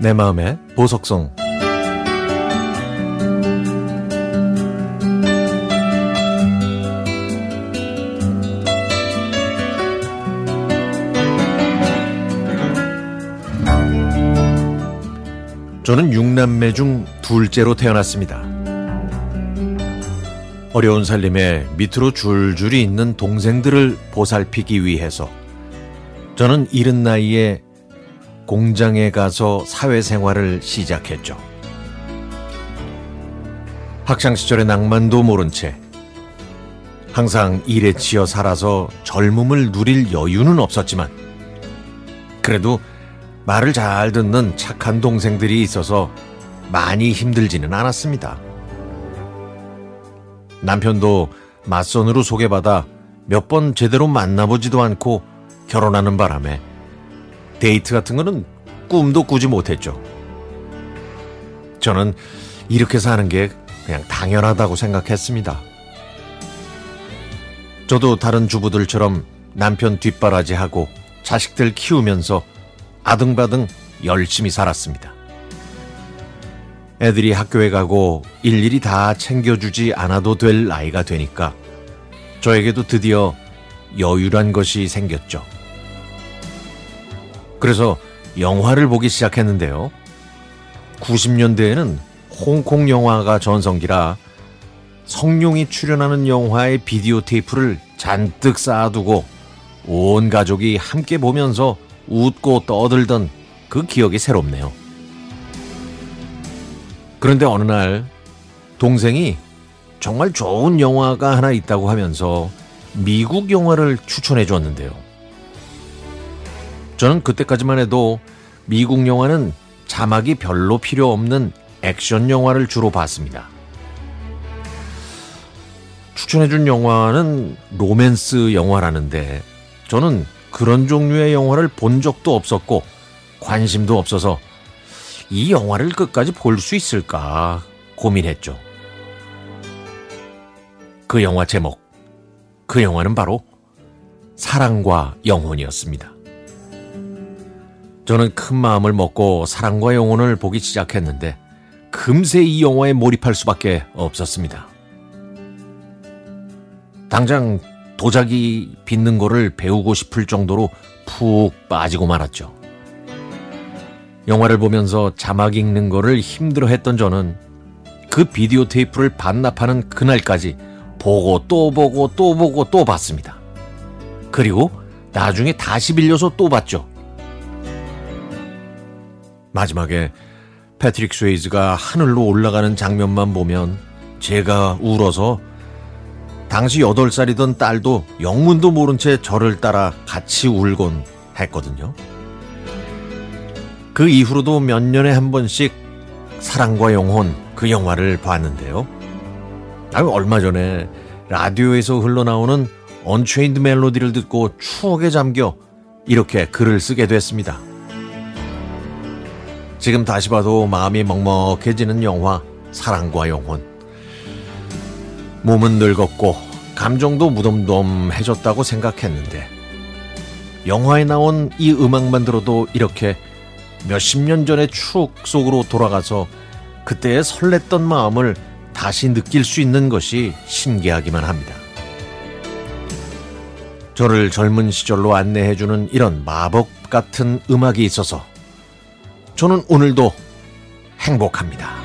내 마음의 보석성 저는 육남매 중 둘째로 태어났습니다. 어려운 살림에 밑으로 줄줄이 있는 동생들을 보살피기 위해서 저는 이른 나이에 공장에 가서 사회생활을 시작했죠. 학창시절의 낭만도 모른 채 항상 일에 치여 살아서 젊음을 누릴 여유는 없었지만 그래도 말을 잘 듣는 착한 동생들이 있어서 많이 힘들지는 않았습니다. 남편도 맞선으로 소개받아 몇 번 제대로 만나보지도 않고 결혼하는 바람에 데이트 같은 거는 꿈도 꾸지 못했죠. 저는 이렇게 사는 게 그냥 당연하다고 생각했습니다. 저도 다른 주부들처럼 남편 뒷바라지하고 자식들 키우면서 아등바등 열심히 살았습니다. 애들이 학교에 가고 일일이 다 챙겨주지 않아도 될 나이가 되니까 저에게도 드디어 여유란 것이 생겼죠. 그래서 영화를 보기 시작했는데요. 90년대에는 홍콩 영화가 전성기라 성룡이 출연하는 영화의 비디오 테이프를 잔뜩 쌓아두고 온 가족이 함께 보면서 웃고 떠들던 그 기억이 새롭네요. 그런데 어느 날 동생이 정말 좋은 영화가 하나 있다고 하면서 미국 영화를 추천해 줬는데요. 저는 그때까지만 해도 미국 영화는 자막이 별로 필요 없는 액션 영화를 주로 봤습니다. 추천해준 영화는 로맨스 영화라는데 저는 그런 종류의 영화를 본 적도 없었고 관심도 없어서 이 영화를 끝까지 볼 수 있을까 고민했죠. 그 영화 제목, 그 영화는 바로 사랑과 영혼이었습니다. 저는 큰 마음을 먹고 사랑과 영혼을 보기 시작했는데 금세 이 영화에 몰입할 수밖에 없었습니다. 당장 도자기 빚는 거를 배우고 싶을 정도로 푹 빠지고 말았죠. 영화를 보면서 자막 읽는 거를 힘들어 했던 저는 그 비디오 테이프를 반납하는 그날까지 보고 또 보고 또 보고 또 봤습니다. 그리고 나중에 다시 빌려서 또 봤죠. 마지막에 패트릭 스웨이즈가 하늘로 올라가는 장면만 보면 제가 울어서 당시 8살이던 딸도 영문도 모른 채 저를 따라 같이 울곤 했거든요. 그 이후로도 몇 년에 한 번씩 사랑과 영혼 그 영화를 봤는데요. 아, 얼마 전에 라디오에서 흘러나오는 Unchained Melody를 듣고 추억에 잠겨 이렇게 글을 쓰게 됐습니다. 지금 다시 봐도 마음이 먹먹해지는 영화 사랑과 영혼. 몸은 늙었고 감정도 무덤덤해졌다고 생각했는데 영화에 나온 이 음악만 들어도 이렇게 몇십 년 전의 추억 속으로 돌아가서 그때의 설렜던 마음을 다시 느낄 수 있는 것이 신기하기만 합니다. 저를 젊은 시절로 안내해주는 이런 마법 같은 음악이 있어서 저는 오늘도 행복합니다.